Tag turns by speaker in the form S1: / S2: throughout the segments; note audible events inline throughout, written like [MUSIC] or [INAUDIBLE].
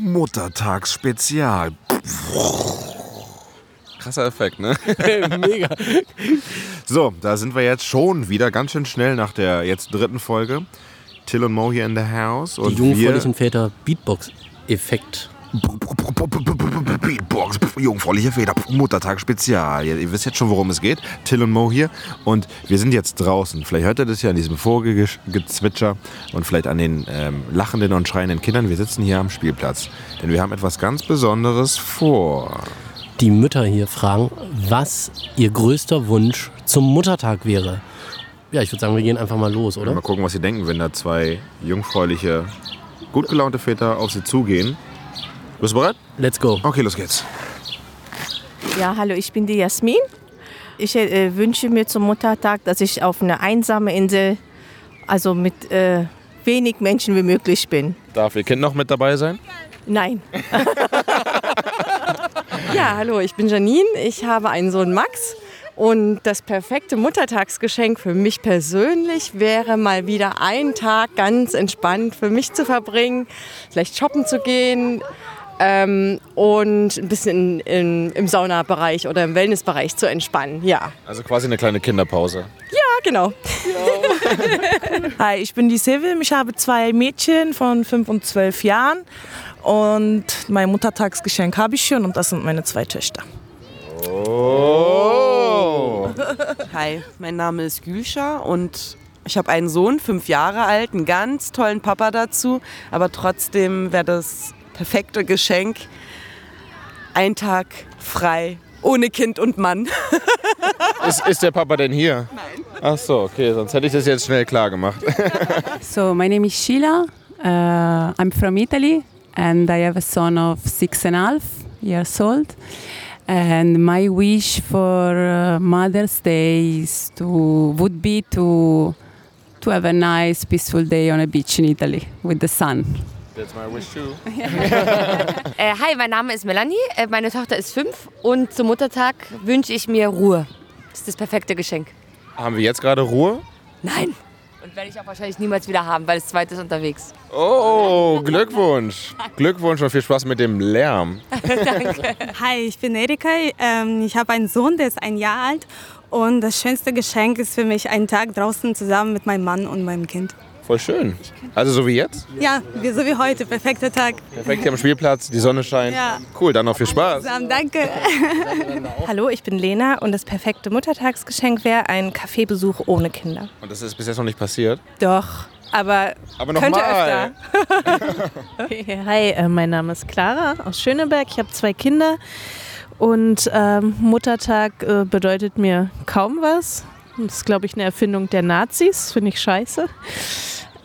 S1: Muttertagsspezial. Krasser Effekt, ne? [LAUGHS]
S2: Mega.
S1: So, da sind wir jetzt schon wieder ganz schön schnell nach der jetzt dritten Folge. Till und Mo hier in the house.
S2: Die
S1: Und
S2: jungfräulichen Väter Beatbox-Effekt.
S1: Beatbox, jungfräuliche Feder, Muttertag Spezial. Ihr, wisst jetzt schon, worum es geht. Till und Mo hier. Und wir sind jetzt draußen. Vielleicht hört ihr das ja an diesem Vogelgezwitscher und vielleicht an den ähm, lachenden und schreienden Kindern. Wir sitzen hier am Spielplatz. Denn wir haben etwas ganz Besonderes vor.
S2: Die Mütter hier fragen, was ihr größter Wunsch zum Muttertag wäre. Ja, ich würde sagen, wir gehen einfach mal los, oder?
S1: Mal gucken, was sie denken, wenn da zwei jungfräuliche, gut gelaunte Väter auf sie zugehen. Bist du bereit?
S2: Let's go.
S1: Okay, los geht's.
S3: Ja, hallo, ich bin die Jasmin. Ich äh, wünsche mir zum Muttertag, dass ich auf einer einsamen Insel, also mit äh, wenig Menschen wie möglich bin.
S1: Darf ihr Kind noch mit dabei sein?
S3: Nein. [LAUGHS]
S4: Ja, hallo, ich bin Janine. Ich habe einen Sohn Max. Und das perfekte Muttertagsgeschenk für mich persönlich wäre mal wieder einen Tag ganz entspannt für mich zu verbringen, vielleicht shoppen zu gehen ähm, und ein bisschen in, im Saunabereich oder im Wellnessbereich zu entspannen. Ja,
S1: Also quasi eine kleine Kinderpause.
S4: ja genau.
S5: Hi, ich bin die Sevim. Ich habe zwei Mädchen von 5 und 12 Jahren. Und mein Muttertagsgeschenk habe ich schon und das sind meine zwei Töchter.
S1: Oh!
S6: Hi, mein Name ist Gülscha und ich habe einen Sohn, fünf Jahre alt, einen ganz tollen Papa dazu. Aber trotzdem wäre das perfekte Geschenk ein Tag frei, ohne Kind und Mann. [LAUGHS]
S1: Ist, ist der Papa denn hier? Nein. Ach so, okay, sonst hätte ich das jetzt schnell klar gemacht. [LAUGHS]
S7: So my name is Sheila. Uh, I'm from Italy, and I have a son of six and a half years old. And my wish for uh, Mother's Day is to would be to to have a nice, peaceful day on a beach in Italy with the sun.
S1: That's my wish too. [LAUGHS]
S8: Äh, hi, mein Name ist Melanie. Äh, meine Tochter ist fünf und zum Muttertag wünsche ich mir Ruhe. Das ist das perfekte Geschenk.
S1: Haben wir jetzt gerade Ruhe?
S8: Nein. Und werde ich auch wahrscheinlich niemals wieder haben, weil das zweite ist unterwegs.
S1: Oh, Glückwunsch. [LAUGHS] Glückwunsch und viel Spaß mit dem Lärm. [LAUGHS]
S9: Hi, ich bin Erika. Ähm, ich habe einen Sohn, der ist ein Jahr alt. Und das schönste Geschenk ist für mich ein Tag draußen zusammen mit meinem Mann und meinem Kind.
S1: Voll schön. Also so wie jetzt?
S9: Ja, wie, so wie heute. Perfekter Tag.
S1: Perfekt hier am Spielplatz, die Sonne scheint.
S9: Ja.
S1: Cool, dann noch viel Spaß.
S9: Zusammen, danke. [LAUGHS]
S3: Hallo, ich bin Lena und das perfekte Muttertagsgeschenk wäre ein Kaffeebesuch ohne Kinder.
S1: Und das ist bis jetzt noch nicht passiert.
S3: Doch, aber
S1: Aber
S3: könnte
S1: nochmal.
S3: öfter. [LAUGHS] [LAUGHS]
S10: Hi, äh, mein Name ist Clara aus Schöneberg. Ich habe zwei Kinder und ähm, Muttertag äh, bedeutet mir kaum was. Das ist, glaube ich, eine Erfindung der Nazis. Finde ich scheiße.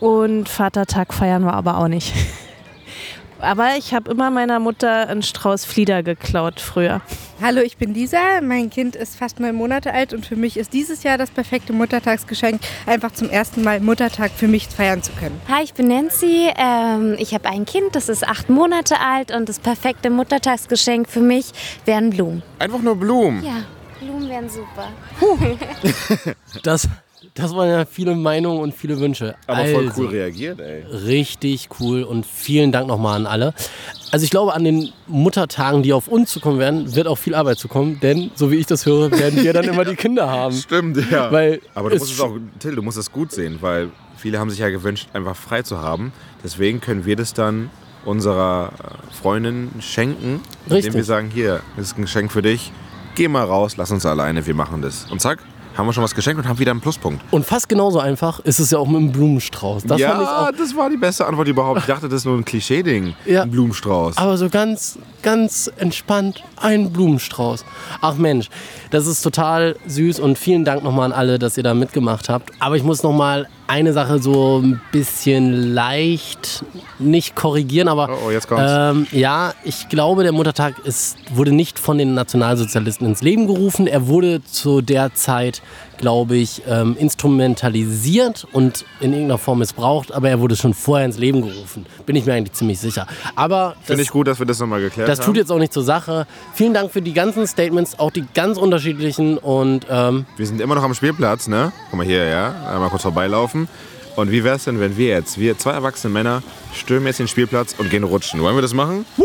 S10: Und Vatertag feiern wir aber auch nicht. [LAUGHS] Aber ich habe immer meiner Mutter einen Strauß Flieder geklaut früher.
S11: Hallo, ich bin Lisa. Mein Kind ist fast neun Monate alt und für mich ist dieses Jahr das perfekte Muttertagsgeschenk, einfach zum ersten Mal Muttertag für mich feiern zu können.
S12: Hi, ich bin Nancy. Ähm, ich habe ein Kind, das ist acht Monate alt und das perfekte Muttertagsgeschenk für mich wären Blumen.
S1: Einfach nur Blumen.
S12: Ja, Blumen wären super. [LAUGHS]
S2: Das, das waren ja viele Meinungen und viele Wünsche.
S1: Aber voll
S2: Also,
S1: cool reagiert, ey.
S2: Richtig cool und vielen Dank nochmal an alle. Also ich glaube, an den Muttertagen, die auf uns zukommen werden, wird auch viel Arbeit zukommen, denn so wie ich das höre, werden wir dann [LAUGHS] immer die Kinder haben.
S1: Stimmt, ja.
S2: Weil
S1: Aber du musst es auch, Till, du musst es gut sehen, weil viele haben sich ja gewünscht, einfach frei zu haben. Deswegen können wir das dann unserer Freundin schenken, indem
S2: Richtig.
S1: wir sagen, hier, das ist ein Geschenk für dich. Geh mal raus, lass uns alleine, wir machen das. Und zack, haben wir schon was geschenkt und haben wieder einen Pluspunkt.
S2: Und fast genauso einfach ist es ja auch mit einem Blumenstrauß. Das
S1: ja, das war die beste Antwort überhaupt. Ich dachte, das ist nur ein Klischee-Ding,
S2: Ja.
S1: ein Blumenstrauß.
S2: Aber so ganz, ganz entspannt ein Blumenstrauß. Ach Mensch, das ist total süß und vielen Dank nochmal an alle, dass ihr da mitgemacht habt. Aber ich muss nochmal eine Sache so ein bisschen leicht nicht korrigieren, aber
S1: Oh, oh, jetzt kommt's.
S2: ähm, ja, ich glaube, der Muttertag ist, wurde nicht von den Nationalsozialisten ins Leben gerufen. Er wurde zu der Zeit, glaube ich, ähm, instrumentalisiert und in irgendeiner Form missbraucht, aber er wurde schon vorher ins Leben gerufen. Bin ich mir eigentlich ziemlich sicher. Aber
S1: Finde
S2: das-
S1: ich gut, dass wir das nochmal geklärt
S2: das
S1: haben.
S2: tut jetzt auch nicht zur Sache. Vielen Dank für die ganzen Statements, auch die ganz unterschiedlichen. Und ähm,
S1: Wir sind immer noch am Spielplatz, ne? Guck mal hier, ja. Einmal kurz vorbeilaufen. Und wie wäre es denn, wenn wir jetzt, wir zwei erwachsene Männer, stürmen jetzt den Spielplatz und gehen rutschen? Wollen wir das machen? Go!